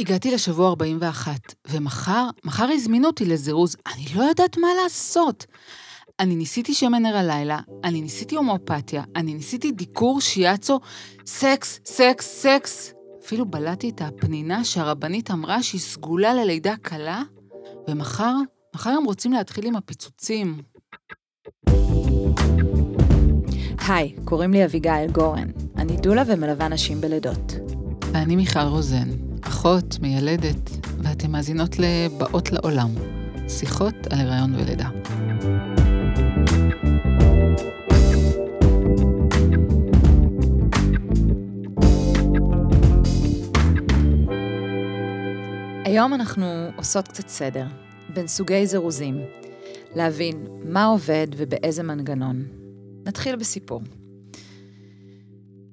הגעתי לשבוע 41, ומחר, מחר הזמינו אותי לזירוז, אני לא יודעת מה לעשות. אני ניסיתי שמן ער הלילה, אני ניסיתי הומואפתיה, אני ניסיתי דיקור, שיאצו, סקס, סקס, סקס. אפילו בלעתי את הפנינה שהרבנית אמרה שהיא סגולה ללידה קלה, ומחר, מחר הם רוצים להתחיל עם הפיצוצים. היי, קוראים לי אביגיל גורן. אני דולה ומלווה נשים בלידות. ואני מיכל רוזן, אחות, מיילדת, ואתן מאזינות ל"באות לעולם", שיחות על הריון ולידה. היום אנחנו עושות קצת סדר בין סוגי זירוזים, להבין מה עובד ובאיזה מנגנון. נתחיל בסיפור.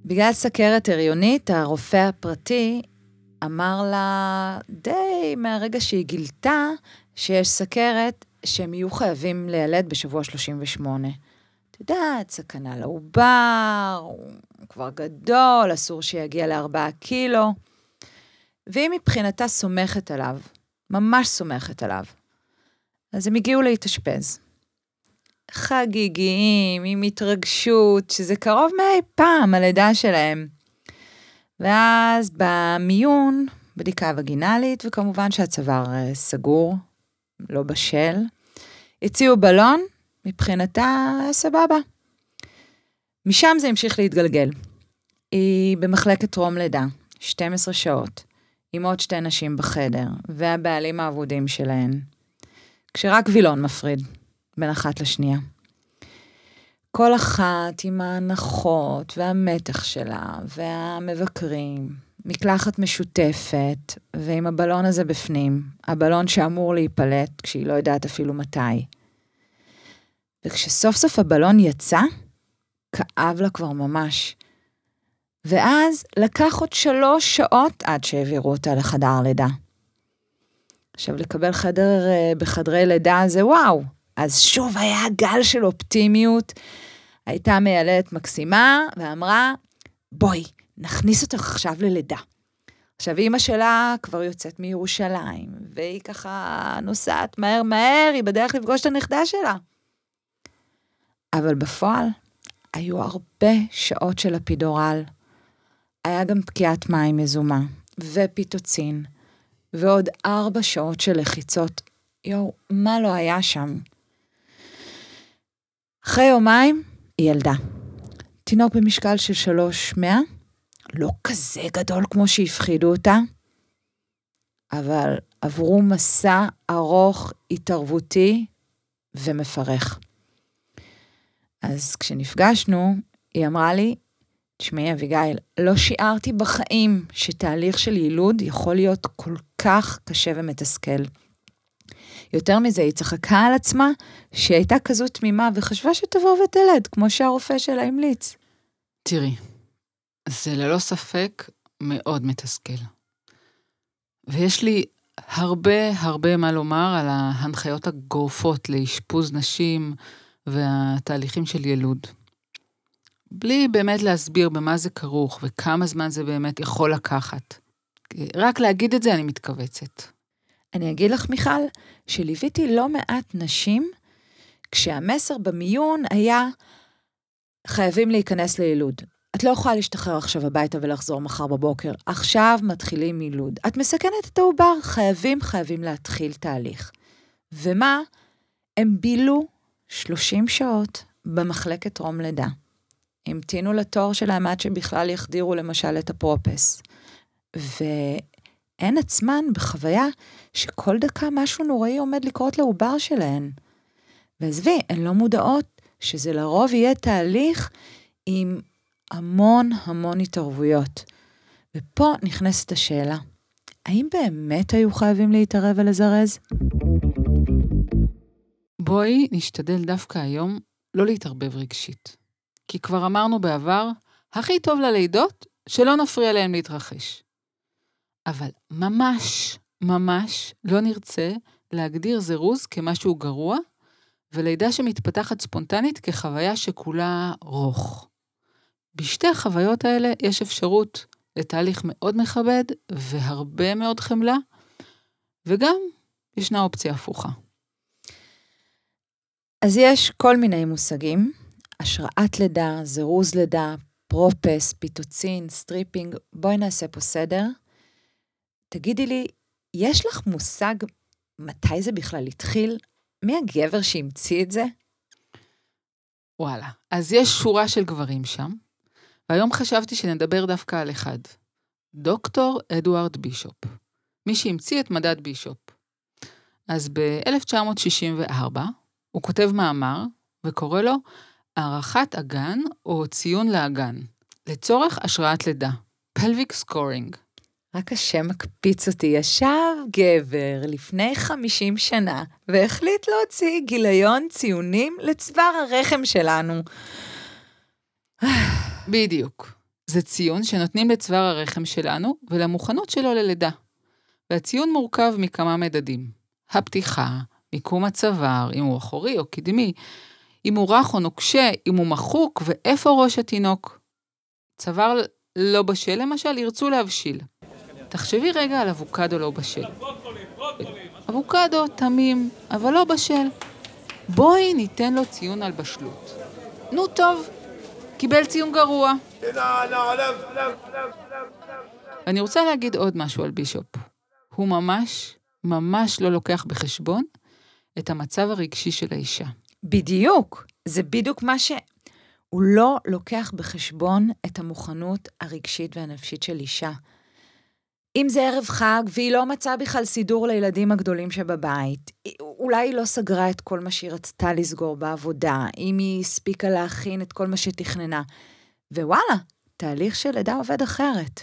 בגלל סכרת הריונית, הרופא הפרטי אמר לה די מהרגע שהיא גילתה שיש סכרת, שהם יהיו חייבים לילד בשבוע 38. את יודעת, סכנה לעובר, הוא כבר גדול, אסור שיגיע לארבעה קילו. והיא מבחינתה סומכת עליו, ממש סומכת עליו. אז הם הגיעו להתאשפז. חגיגיים, עם התרגשות, שזה קרוב מאי פעם, הלידה שלהם. ואז במיון, בדיקה וגינלית, וכמובן שהצוואר אה, סגור, לא בשל. הציעו בלון, מבחינתה סבבה. משם זה המשיך להתגלגל. היא במחלקת טרום לידה, 12 שעות, עם עוד שתי נשים בחדר, והבעלים האבודים שלהן. כשרק וילון מפריד בין אחת לשנייה. כל אחת עם ההנחות והמתח שלה והמבקרים, מקלחת משותפת, ועם הבלון הזה בפנים, הבלון שאמור להיפלט כשהיא לא יודעת אפילו מתי. וכשסוף סוף הבלון יצא, כאב לה כבר ממש. ואז לקח עוד שלוש שעות עד שהעבירו אותה לחדר לידה. עכשיו, לקבל חדר אה, בחדרי לידה זה וואו. אז שוב היה גל של אופטימיות. הייתה מיילדת מקסימה ואמרה, בואי, נכניס אותך עכשיו ללידה. עכשיו, אימא שלה כבר יוצאת מירושלים, והיא ככה נוסעת מהר מהר, היא בדרך לפגוש את הנכדה שלה. אבל בפועל, היו הרבה שעות של אפידורל. היה גם פקיעת מים יזומה, ופיטוצין, ועוד ארבע שעות של לחיצות. יואו, מה לא היה שם? אחרי יומיים, היא ילדה. תינוק במשקל של שלוש מאה, לא כזה גדול כמו שהפחידו אותה, אבל עברו מסע ארוך, התערבותי ומפרך. אז כשנפגשנו, היא אמרה לי, תשמעי, אביגיל, לא שיערתי בחיים שתהליך של יילוד יכול להיות כל כך קשה ומתסכל. יותר מזה, היא צחקה על עצמה שהיא הייתה כזו תמימה וחשבה שתבוא ותלד, כמו שהרופא שלה המליץ. תראי, זה ללא ספק מאוד מתסכל. ויש לי הרבה הרבה מה לומר על ההנחיות הגורפות לאשפוז נשים והתהליכים של ילוד. בלי באמת להסביר במה זה כרוך וכמה זמן זה באמת יכול לקחת. רק להגיד את זה אני מתכווצת. אני אגיד לך, מיכל, שליוויתי לא מעט נשים כשהמסר במיון היה חייבים להיכנס לילוד. את לא יכולה להשתחרר עכשיו הביתה ולחזור מחר בבוקר. עכשיו מתחילים יילוד. את מסכנת את העובר, חייבים, חייבים להתחיל תהליך. ומה? הם בילו 30 שעות במחלקת טרום לידה. המתינו לתור שלהם עד שבכלל יחדירו למשל את הפרופס. והן עצמן בחוויה שכל דקה משהו נוראי עומד לקרות לעובר שלהן. ועזבי, הן לא מודעות שזה לרוב יהיה תהליך עם המון המון התערבויות. ופה נכנסת השאלה, האם באמת היו חייבים להתערב ולזרז? בואי נשתדל דווקא היום לא להתערבב רגשית. כי כבר אמרנו בעבר, הכי טוב ללידות, שלא נפריע להם להתרחש. אבל ממש, ממש לא נרצה להגדיר זירוז כמשהו גרוע, ולידה שמתפתחת ספונטנית כחוויה שכולה רוך. בשתי החוויות האלה יש אפשרות לתהליך מאוד מכבד והרבה מאוד חמלה, וגם ישנה אופציה הפוכה. אז יש כל מיני מושגים, השראת לידה, זירוז לידה, Propess, פיטוצין, stripping, בואי נעשה פה סדר. תגידי לי, יש לך מושג מתי זה בכלל התחיל? מי הגבר שהמציא את זה? וואלה, אז יש שורה של גברים שם, והיום חשבתי שנדבר דווקא על אחד, דוקטור אדוארד בישופ, מי שהמציא את מדד בישופ. אז ב-1964 הוא כותב מאמר וקורא לו הערכת אגן או ציון לאגן, לצורך השראת לידה, pelvic scoring. רק השם מקפיץ אותי. ישב גבר לפני 50 שנה והחליט להוציא גיליון ציונים לצוואר הרחם שלנו. בדיוק. זה ציון שנותנים לצוואר הרחם שלנו ולמוכנות שלו ללידה. והציון מורכב מכמה מדדים. הפתיחה, מיקום הצוואר, אם הוא אחורי או קדמי, אם הוא רך או נוקשה, אם הוא מחוק ואיפה ראש התינוק. צוואר לא בשל למשל, ירצו להבשיל. תחשבי רגע על אבוקדו לא בשל. אבוקדו תמים, אבל לא בשל. בואי ניתן לו ציון על בשלות. נו טוב, קיבל ציון גרוע. אני רוצה להגיד עוד משהו על בישופ. הוא ממש, ממש לא לוקח בחשבון את המצב הרגשי של האישה. בדיוק, זה בדיוק מה ש... הוא לא לוקח בחשבון את המוכנות הרגשית והנפשית של אישה. אם זה ערב חג והיא לא מצאה בכלל סידור לילדים הגדולים שבבית, אולי היא לא סגרה את כל מה שהיא רצתה לסגור בעבודה, אם היא הספיקה להכין את כל מה שתכננה. ווואלה, תהליך של לידה עובד אחרת.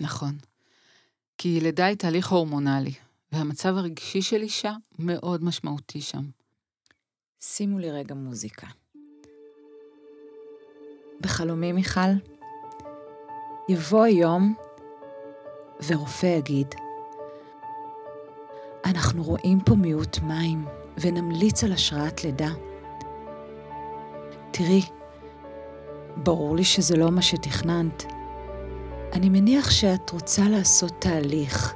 נכון. כי לידה היא תהליך הורמונלי, והמצב הרגשי של אישה מאוד משמעותי שם. שימו לי רגע מוזיקה. בחלומי, מיכל, יבוא יום ורופא יגיד, אנחנו רואים פה מיעוט מים ונמליץ על השראת לידה. תראי, ברור לי שזה לא מה שתכננת. אני מניח שאת רוצה לעשות תהליך.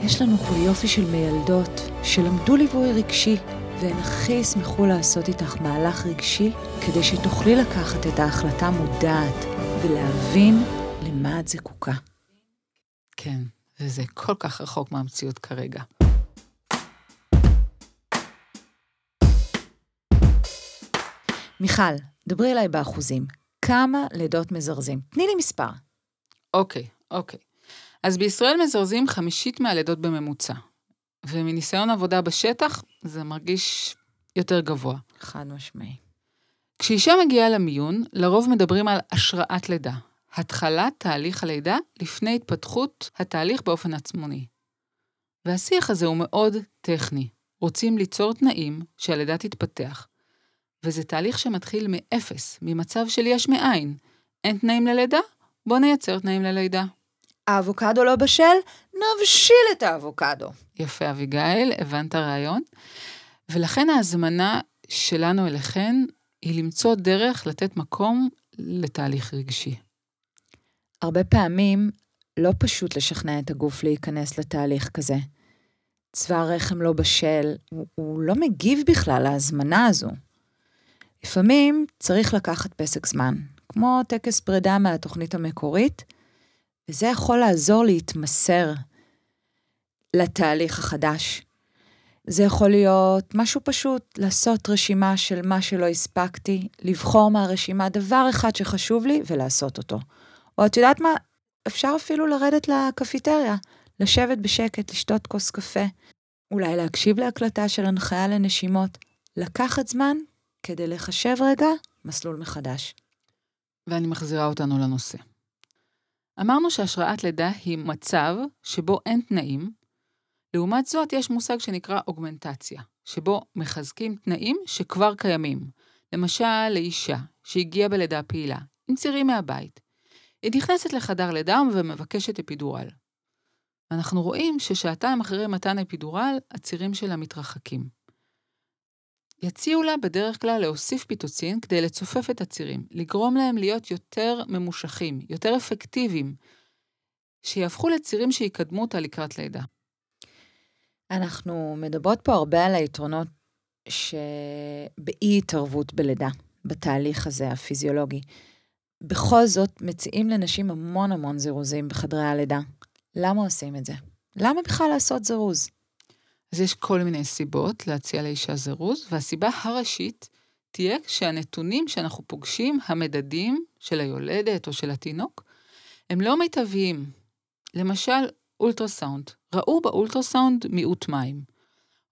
יש לנו פה יופי של מיילדות שלמדו ליווי רגשי, והן הכי ישמחו לעשות איתך מהלך רגשי כדי שתוכלי לקחת את ההחלטה מודעת ולהבין למה את זקוקה. כן, וזה כל כך רחוק מהמציאות כרגע. מיכל, דברי אליי באחוזים. כמה לידות מזרזים? תני לי מספר. אוקיי, אוקיי. אז בישראל מזרזים חמישית מהלידות בממוצע, ומניסיון עבודה בשטח, זה מרגיש יותר גבוה. חד משמעי. כשאישה מגיעה למיון, לרוב מדברים על השראת לידה, התחלת תהליך הלידה לפני התפתחות התהליך באופן עצמוני. והשיח הזה הוא מאוד טכני. רוצים ליצור תנאים שהלידה תתפתח, וזה תהליך שמתחיל מאפס, ממצב של יש מאין. אין תנאים ללידה? בוא נייצר תנאים ללידה. האבוקדו לא בשל? נבשיל את האבוקדו. יפה, אביגיל, הבנת רעיון. ולכן ההזמנה שלנו אליכן היא למצוא דרך לתת מקום לתהליך רגשי. הרבה פעמים לא פשוט לשכנע את הגוף להיכנס לתהליך כזה. צבא רחם לא בשל, הוא, הוא לא מגיב בכלל להזמנה הזו. לפעמים צריך לקחת פסק זמן, כמו טקס פרידה מהתוכנית המקורית, וזה יכול לעזור להתמסר לתהליך החדש. זה יכול להיות משהו פשוט, לעשות רשימה של מה שלא הספקתי, לבחור מהרשימה דבר אחד שחשוב לי ולעשות אותו. או את יודעת מה, אפשר אפילו לרדת לקפיטריה, לשבת בשקט, לשתות כוס קפה, אולי להקשיב להקלטה של הנחיה לנשימות, לקחת זמן כדי לחשב רגע מסלול מחדש. ואני מחזירה אותנו לנושא. אמרנו שהשראת לידה היא מצב שבו אין תנאים, לעומת זאת יש מושג שנקרא אוגמנטציה, שבו מחזקים תנאים שכבר קיימים. למשל, לאישה שהגיעה בלידה פעילה, עם צירים מהבית. היא נכנסת לחדר לידה ומבקשת אפידורל. ואנחנו רואים ששעתיים אחרי מתן אפידורל, הצירים שלה מתרחקים. יציעו לה בדרך כלל להוסיף פיטוצין כדי לצופף את הצירים, לגרום להם להיות יותר ממושכים, יותר אפקטיביים, שיהפכו לצירים שיקדמו אותה לקראת לידה. אנחנו מדברות פה הרבה על היתרונות שבאי התערבות בלידה, בתהליך הזה הפיזיולוגי. בכל זאת, מציעים לנשים המון המון זירוזים בחדרי הלידה. למה עושים את זה? למה בכלל לעשות זירוז? אז יש כל מיני סיבות להציע לאישה זירוז, והסיבה הראשית תהיה שהנתונים שאנחנו פוגשים, המדדים של היולדת או של התינוק, הם לא מיטביים. למשל, אולטרסאונד. ראו באולטרסאונד מיעוט מים.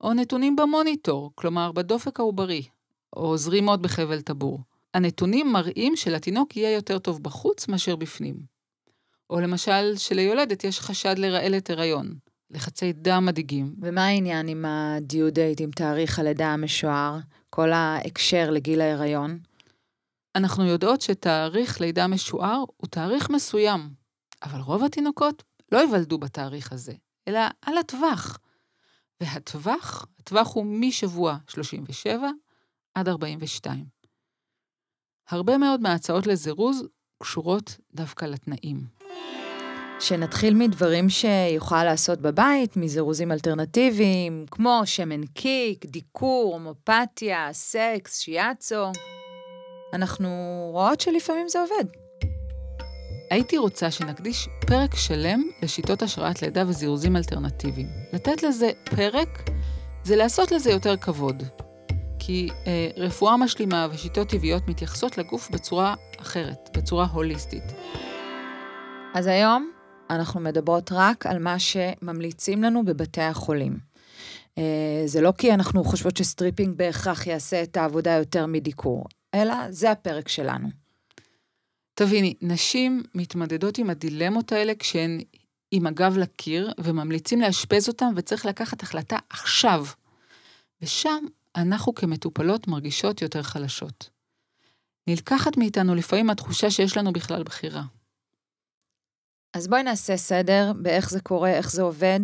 או נתונים במוניטור, כלומר בדופק העוברי, או זרימות בחבל טבור. הנתונים מראים שלתינוק יהיה יותר טוב בחוץ מאשר בפנים. או למשל, שליולדת יש חשד לרעלת הריון, לחצי דם מדאיגים. ומה העניין עם הדיו דייט, עם תאריך הלידה המשוער, כל ההקשר לגיל ההיריון? אנחנו יודעות שתאריך לידה משוער הוא תאריך מסוים, אבל רוב התינוקות לא ייוולדו בתאריך הזה, אלא על הטווח. והטווח, הטווח הוא משבוע 37 עד 42. הרבה מאוד מההצעות לזירוז קשורות דווקא לתנאים. שנתחיל מדברים שיוכל לעשות בבית, מזירוזים אלטרנטיביים, כמו שמן קיק, דיקור, הומופתיה, סקס, שיאצו. אנחנו רואות שלפעמים זה עובד. הייתי רוצה שנקדיש פרק שלם לשיטות השראת לידה וזירוזים אלטרנטיביים. לתת לזה פרק זה לעשות לזה יותר כבוד. כי אה, רפואה משלימה ושיטות טבעיות מתייחסות לגוף בצורה אחרת, בצורה הוליסטית. אז היום אנחנו מדברות רק על מה שממליצים לנו בבתי החולים. אה, זה לא כי אנחנו חושבות ש stripping בהכרח יעשה את העבודה יותר מדיקור, אלא זה הפרק שלנו. תביני, נשים מתמודדות עם הדילמות האלה כשהן עם הגב לקיר וממליצים לאשפז אותן וצריך לקחת החלטה עכשיו. ושם אנחנו כמטופלות מרגישות יותר חלשות. נלקחת מאיתנו לפעמים התחושה שיש לנו בכלל בחירה. אז בואי נעשה סדר באיך זה קורה, איך זה עובד,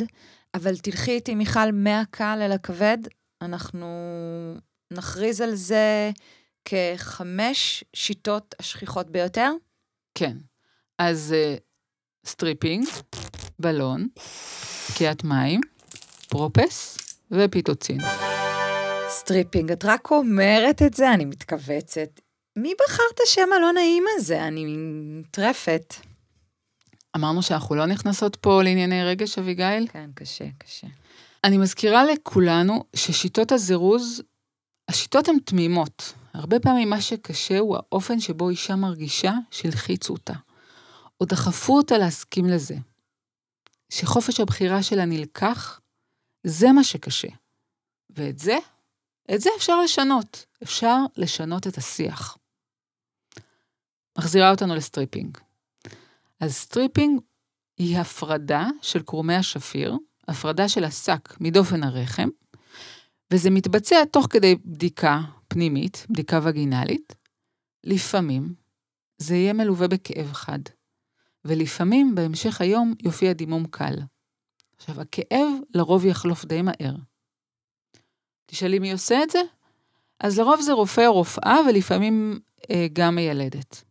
אבל תלכי איתי, מיכל, מהקל אל הכבד. אנחנו נכריז על זה כחמש שיטות השכיחות ביותר. כן. אז אה, stripping, בלון, פקיעת מים, Propess ופיטוצין. stripping, את רק אומרת את זה, אני מתכווצת. מי בחר את השם הלא נעים הזה? אני טרפת. אמרנו שאנחנו לא נכנסות פה לענייני רגש, אביגיל? כן, קשה, קשה. אני מזכירה לכולנו ששיטות הזירוז, השיטות הן תמימות. הרבה פעמים מה שקשה הוא האופן שבו אישה מרגישה שהלחיצו אותה, או דחפו אותה להסכים לזה. שחופש הבחירה שלה נלקח, זה מה שקשה. ואת זה, את זה אפשר לשנות. אפשר לשנות את השיח. מחזירה אותנו ל stripping. אז stripping היא הפרדה של קרומי השפיר, הפרדה של השק מדופן הרחם, וזה מתבצע תוך כדי בדיקה פנימית, בדיקה וגינלית. לפעמים זה יהיה מלווה בכאב חד, ולפעמים בהמשך היום יופיע דימום קל. עכשיו, הכאב לרוב יחלוף די מהר. תשאלי מי עושה את זה? אז לרוב זה רופא או רופאה, ולפעמים אה, גם מיילדת.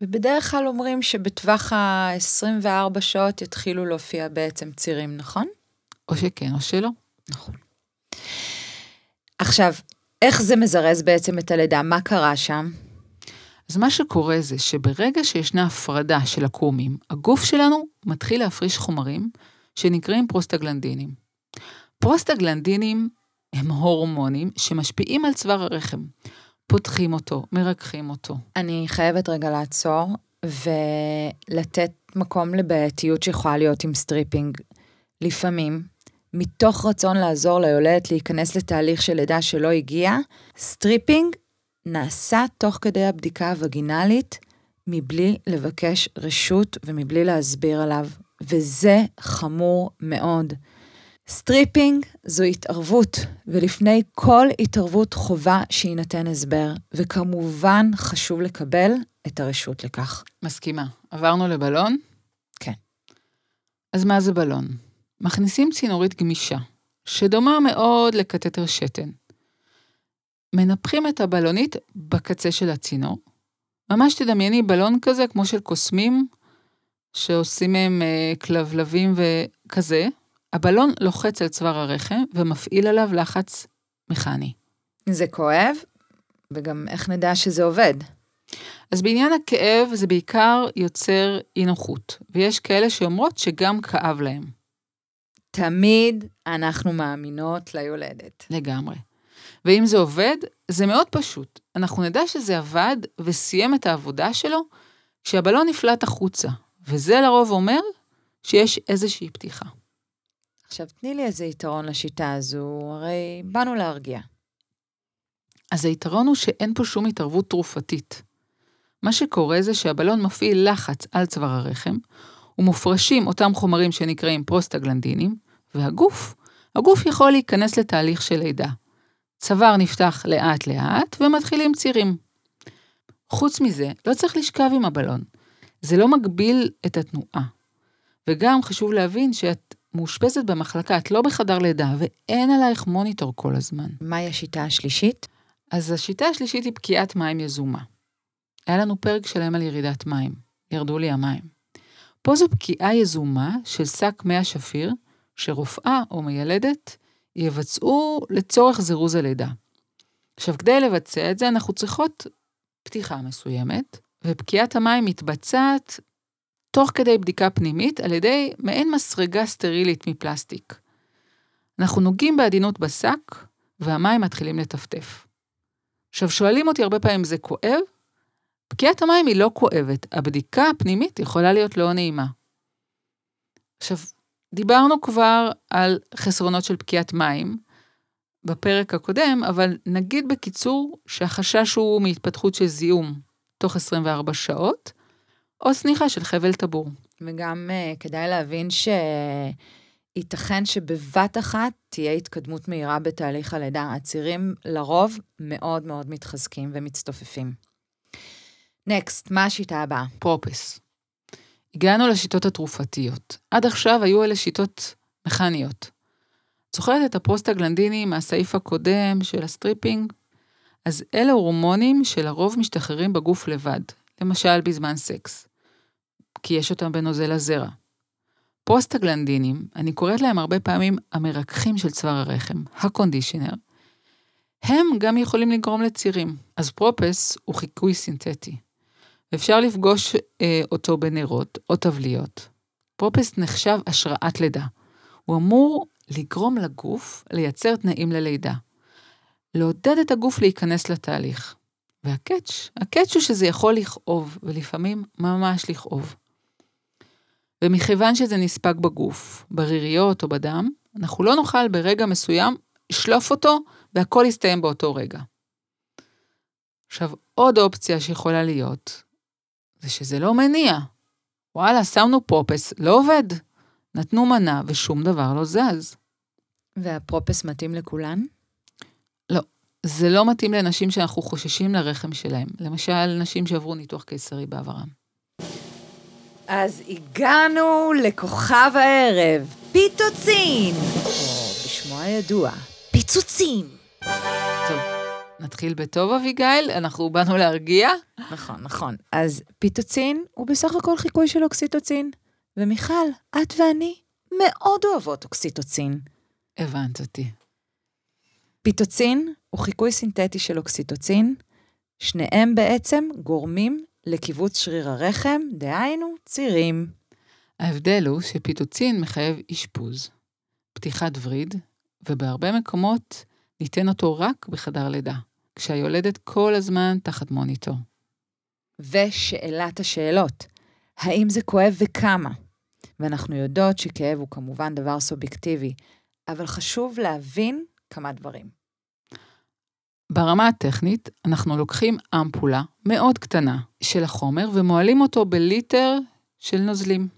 ובדרך כלל אומרים שבטווח ה-24 שעות יתחילו להופיע בעצם צירים, נכון? או שכן או שלא. נכון. עכשיו, איך זה מזרז בעצם את הלידה? מה קרה שם? אז מה שקורה זה שברגע שישנה הפרדה של הקרומים, הגוף שלנו מתחיל להפריש חומרים שנקראים פרוסטגלנדינים. פרוסטגלנדינים הם הורמונים שמשפיעים על צוואר הרחם. פותחים אותו, מרככים אותו. אני חייבת רגע לעצור ולתת מקום לבעייתיות שיכולה להיות עם stripping. לפעמים, מתוך רצון לעזור ליולדת להיכנס לתהליך של לידה שלא הגיע, stripping נעשה תוך כדי הבדיקה הווגינלית מבלי לבקש רשות ומבלי להסביר עליו, וזה חמור מאוד. stripping זו התערבות, ולפני כל התערבות חובה שיינתן הסבר, וכמובן חשוב לקבל את הרשות לכך. מסכימה. עברנו לבלון? כן. אז מה זה בלון? מכניסים צינורית גמישה, שדומה מאוד לקטטר שתן. מנפחים את הבלונית בקצה של הצינור. ממש תדמייני בלון כזה, כמו של קוסמים, שעושים מהם אה, כלבלבים וכזה. הבלון לוחץ על צוואר הרחם ומפעיל עליו לחץ מכני. זה כואב, וגם איך נדע שזה עובד? אז בעניין הכאב זה בעיקר יוצר אי נוחות, ויש כאלה שאומרות שגם כאב להם. תמיד אנחנו מאמינות ליולדת. לגמרי. ואם זה עובד, זה מאוד פשוט. אנחנו נדע שזה עבד וסיים את העבודה שלו כשהבלון נפלט החוצה, וזה לרוב אומר שיש איזושהי פתיחה. עכשיו, תני לי איזה יתרון לשיטה הזו, הרי באנו להרגיע. אז היתרון הוא שאין פה שום התערבות תרופתית. מה שקורה זה שהבלון מפעיל לחץ על צוואר הרחם, ומופרשים אותם חומרים שנקראים פרוסטגלנדינים, והגוף, הגוף יכול להיכנס לתהליך של לידה. צוואר נפתח לאט-לאט ומתחילים צירים. חוץ מזה, לא צריך לשכב עם הבלון. זה לא מגביל את התנועה. וגם חשוב להבין שאת מאושפזת במחלקה, את לא בחדר לידה, ואין עלייך מוניטור כל הזמן. מהי השיטה השלישית? אז השיטה השלישית היא פקיעת מים יזומה. היה לנו פרק שלם על ירידת מים, ירדו לי המים. פה זו פקיעה יזומה של שק מי השפיר, שרופאה או מיילדת יבצעו לצורך זירוז הלידה. עכשיו, כדי לבצע את זה, אנחנו צריכות פתיחה מסוימת, ופקיעת המים מתבצעת תוך כדי בדיקה פנימית על ידי מעין מסרגה סטרילית מפלסטיק. אנחנו נוגעים בעדינות בשק, והמים מתחילים לטפטף. עכשיו, שואלים אותי הרבה פעמים, זה כואב? פקיעת המים היא לא כואבת, הבדיקה הפנימית יכולה להיות לא נעימה. עכשיו, דיברנו כבר על חסרונות של פקיעת מים בפרק הקודם, אבל נגיד בקיצור שהחשש הוא מהתפתחות של זיהום תוך 24 שעות, או סניחה של חבל טבור. וגם uh, כדאי להבין שייתכן שבבת אחת תהיה התקדמות מהירה בתהליך הלידה. הצירים לרוב מאוד מאוד מתחזקים ומצטופפים. next, מה השיטה הבאה? Propess. הגענו לשיטות התרופתיות. עד עכשיו היו אלה שיטות מכניות. זוכרת את הפרוסטגלנדינים מהסעיף הקודם של ה stripping? אז אלה הורמונים שלרוב משתחררים בגוף לבד, למשל בזמן סקס, כי יש אותם בנוזל הזרע. פרוסטגלנדינים, אני קוראת להם הרבה פעמים המרככים של צוואר הרחם, ה conditioner, הם גם יכולים לגרום לצירים. אז Propess הוא חיקוי סינתטי. אפשר לפגוש אה, אותו בנרות או טבליות. Propess נחשב השראת לידה. הוא אמור לגרום לגוף לייצר תנאים ללידה. לעודד את הגוף להיכנס לתהליך. וה catch, ה catch הוא שזה יכול לכאוב, ולפעמים ממש לכאוב. ומכיוון שזה נספג בגוף, בריריות או בדם, אנחנו לא נוכל ברגע מסוים לשלוף אותו והכל יסתיים באותו רגע. עכשיו, עוד אופציה שיכולה להיות, זה שזה לא מניע. וואלה, שמנו פרופס, לא עובד. נתנו מנה ושום דבר לא זז. והפרופס מתאים לכולן? לא, זה לא מתאים לנשים שאנחנו חוששים לרחם שלהם. למשל, נשים שעברו ניתוח קיסרי בעברם. אז הגענו לכוכב הערב, פיתוצין, או בשמו הידוע, פיצוצים. טוב, נתחיל בטוב, אביגיל, אנחנו באנו להרגיע. נכון, נכון. אז פיטוצין הוא בסך הכל חיקוי של אוקסיטוצין. ומיכל, את ואני מאוד אוהבות אוקסיטוצין. הבנת אותי. פיטוצין הוא חיקוי סינתטי של אוקסיטוצין, שניהם בעצם גורמים לקיבוץ שריר הרחם, דהיינו צירים. ההבדל הוא שפיטוצין מחייב אשפוז, פתיחת וריד, ובהרבה מקומות ניתן אותו רק בחדר לידה, כשהיולדת כל הזמן תחת מוניטור. ושאלת השאלות, האם זה כואב וכמה? ואנחנו יודעות שכאב הוא כמובן דבר סובייקטיבי, אבל חשוב להבין כמה דברים. ברמה הטכנית, אנחנו לוקחים אמפולה מאוד קטנה של החומר ומועלים אותו בליטר של נוזלים.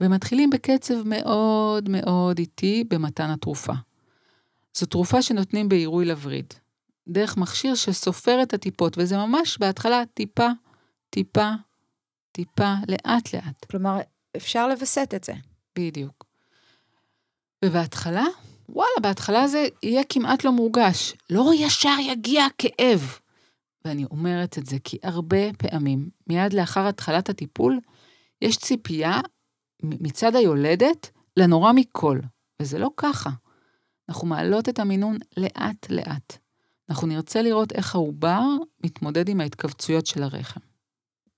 ומתחילים בקצב מאוד מאוד איטי במתן התרופה. זו תרופה שנותנים בעירוי לווריד, דרך מכשיר שסופר את הטיפות, וזה ממש בהתחלה טיפה, טיפה, טיפה, לאט-לאט. כלומר, אפשר לווסת את זה. בדיוק. ובהתחלה וואלה, בהתחלה זה יהיה כמעט לא מורגש. לא ישר יגיע הכאב. ואני אומרת את זה כי הרבה פעמים, מיד לאחר התחלת הטיפול, יש ציפייה מצד היולדת לנורא מכל, וזה לא ככה. אנחנו מעלות את המינון לאט-לאט. אנחנו נרצה לראות איך העובר מתמודד עם ההתכווצויות של הרחם.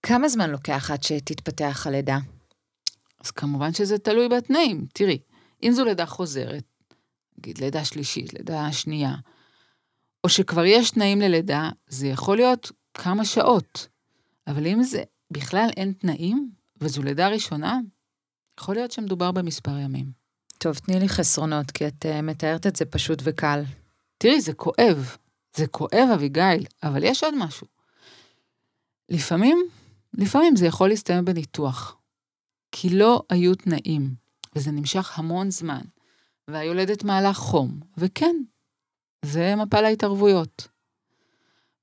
כמה זמן לוקח עד שתתפתח הלידה? אז כמובן שזה תלוי בתנאים. תראי, אם זו לידה חוזרת, נגיד לידה שלישית, לידה שנייה, או שכבר יש תנאים ללידה, זה יכול להיות כמה שעות. אבל אם זה בכלל אין תנאים, וזו לידה ראשונה, יכול להיות שמדובר במספר ימים. טוב, תני לי חסרונות, כי את uh, מתארת את זה פשוט וקל. תראי, זה כואב. זה כואב, אביגיל, אבל יש עוד משהו. לפעמים, לפעמים זה יכול להסתיים בניתוח. כי לא היו תנאים, וזה נמשך המון זמן, והיולדת מעלה חום, וכן, זה מפל ההתערבויות.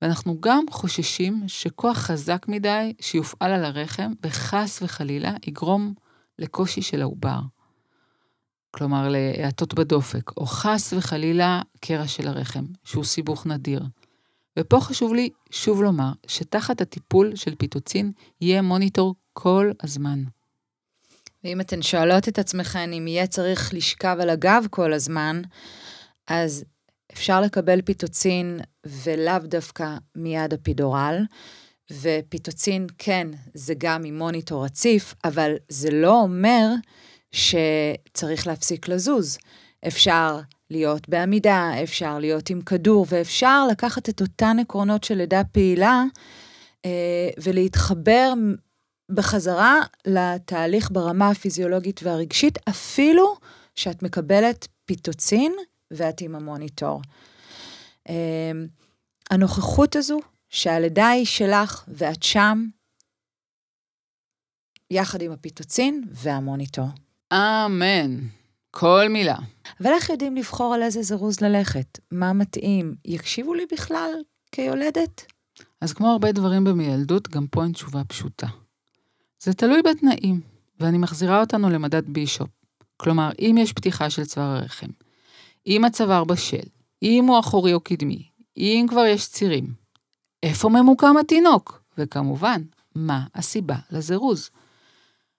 ואנחנו גם חוששים שכוח חזק מדי שיופעל על הרחם, וחס וחלילה יגרום לקושי של העובר. כלומר להאטות בדופק, או חס וחלילה קרע של הרחם, שהוא סיבוך נדיר. ופה חשוב לי שוב לומר שתחת הטיפול של פיטוצין יהיה מוניטור כל הזמן. ואם אתן שואלות את עצמכן אם יהיה צריך לשכב על הגב כל הזמן, אז אפשר לקבל פיטוצין ולאו דווקא מיד אפידורל. ופיטוצין, כן, זה גם עם מוניטור רציף, אבל זה לא אומר שצריך להפסיק לזוז. אפשר להיות בעמידה, אפשר להיות עם כדור, ואפשר לקחת את אותן עקרונות של לידה פעילה אה, ולהתחבר בחזרה לתהליך ברמה הפיזיולוגית והרגשית, אפילו שאת מקבלת פיטוצין ואת עם המוניטור. אה, הנוכחות הזו, שהלידה היא שלך ואת שם, יחד עם הפיטוצין והמוניטור. אמן. כל מילה. אבל איך יודעים לבחור על איזה זירוז ללכת? מה מתאים? יקשיבו לי בכלל כיולדת? אז כמו הרבה דברים במיילדות, גם פה אין תשובה פשוטה. זה תלוי בתנאים, ואני מחזירה אותנו למדד בישופ. כלומר, אם יש פתיחה של צוואר הרחם, אם הצוואר בשל, אם הוא אחורי או קדמי, אם כבר יש צירים, איפה ממוקם התינוק? וכמובן, מה הסיבה לזירוז?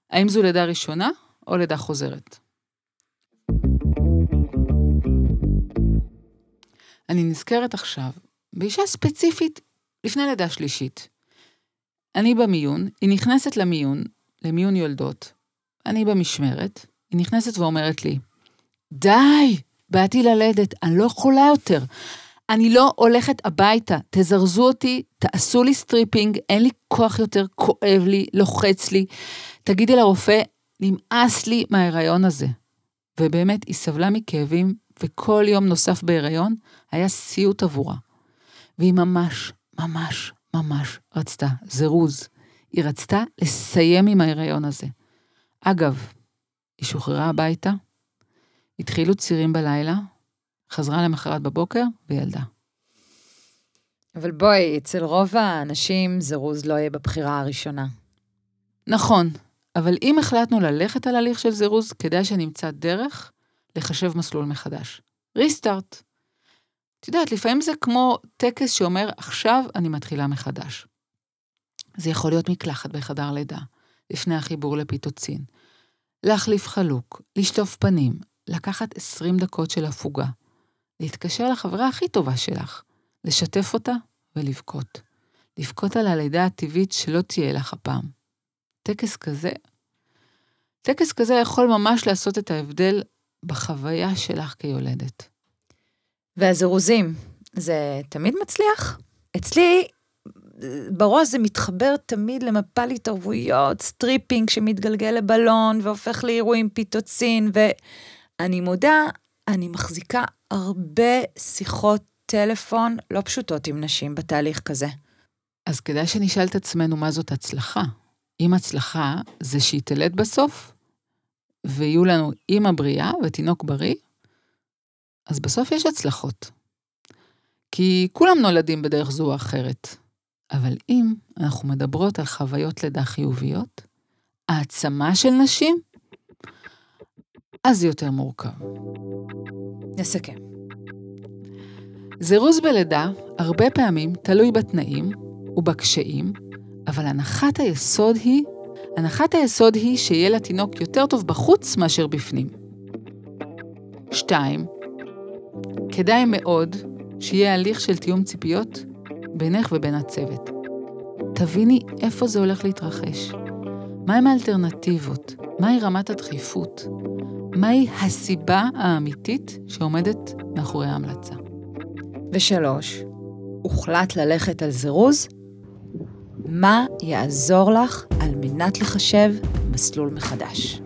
האם זו לידה ראשונה או לידה חוזרת. אני נזכרת עכשיו באישה ספציפית לפני לידה שלישית. אני במיון, היא נכנסת למיון, למיון יולדות, אני במשמרת, היא נכנסת ואומרת לי, די, באתי ללדת, אני לא יכולה יותר. אני לא הולכת הביתה, תזרזו אותי, תעשו לי stripping, אין לי כוח יותר, כואב לי, לוחץ לי. תגידי לרופא, נמאס לי מההיריון הזה. ובאמת, היא סבלה מכאבים, וכל יום נוסף בהיריון היה סיוט עבורה. והיא ממש, ממש, ממש רצתה זירוז. היא רצתה לסיים עם ההיריון הזה. אגב, היא שוחררה הביתה, התחילו צירים בלילה, חזרה למחרת בבוקר וילדה. אבל בואי, אצל רוב האנשים זירוז לא יהיה בבחירה הראשונה. נכון, אבל אם החלטנו ללכת על הליך של זירוז, כדאי שנמצא דרך לחשב מסלול מחדש. ריסטארט. את יודעת, לפעמים זה כמו טקס שאומר, עכשיו אני מתחילה מחדש. זה יכול להיות מקלחת בחדר לידה, לפני החיבור לפיטוצין. להחליף חלוק, לשטוף פנים, לקחת 20 דקות של הפוגה, להתקשר לחברה הכי טובה שלך, לשתף אותה ולבכות. לבכות על הלידה הטבעית שלא תהיה לך הפעם. טקס כזה, טקס כזה יכול ממש לעשות את ההבדל בחוויה שלך כיולדת. והזירוזים, זה תמיד מצליח? אצלי, בראש זה מתחבר תמיד למפל התערבויות, stripping שמתגלגל לבלון והופך לעירוי פיטוצין, ואני מודה, אני מחזיקה הרבה שיחות טלפון לא פשוטות עם נשים בתהליך כזה. אז כדאי שנשאל את עצמנו מה זאת הצלחה. אם הצלחה זה שהיא תלד בסוף, ויהיו לנו אימא בריאה ותינוק בריא, אז בסוף יש הצלחות. כי כולם נולדים בדרך זו או אחרת. אבל אם אנחנו מדברות על חוויות לידה חיוביות, העצמה של נשים, אז זה יותר מורכב. נסכם. זירוז בלידה הרבה פעמים תלוי בתנאים ובקשיים, אבל הנחת היסוד היא, הנחת היסוד היא שיהיה לתינוק יותר טוב בחוץ מאשר בפנים. 2. כדאי מאוד שיהיה הליך של תיאום ציפיות בינך ובין הצוות. תביני איפה זה הולך להתרחש. מהם האלטרנטיבות? מהי רמת הדחיפות? מהי הסיבה האמיתית שעומדת מאחורי ההמלצה? ושלוש, הוחלט ללכת על זירוז? מה יעזור לך על מנת לחשב מסלול מחדש?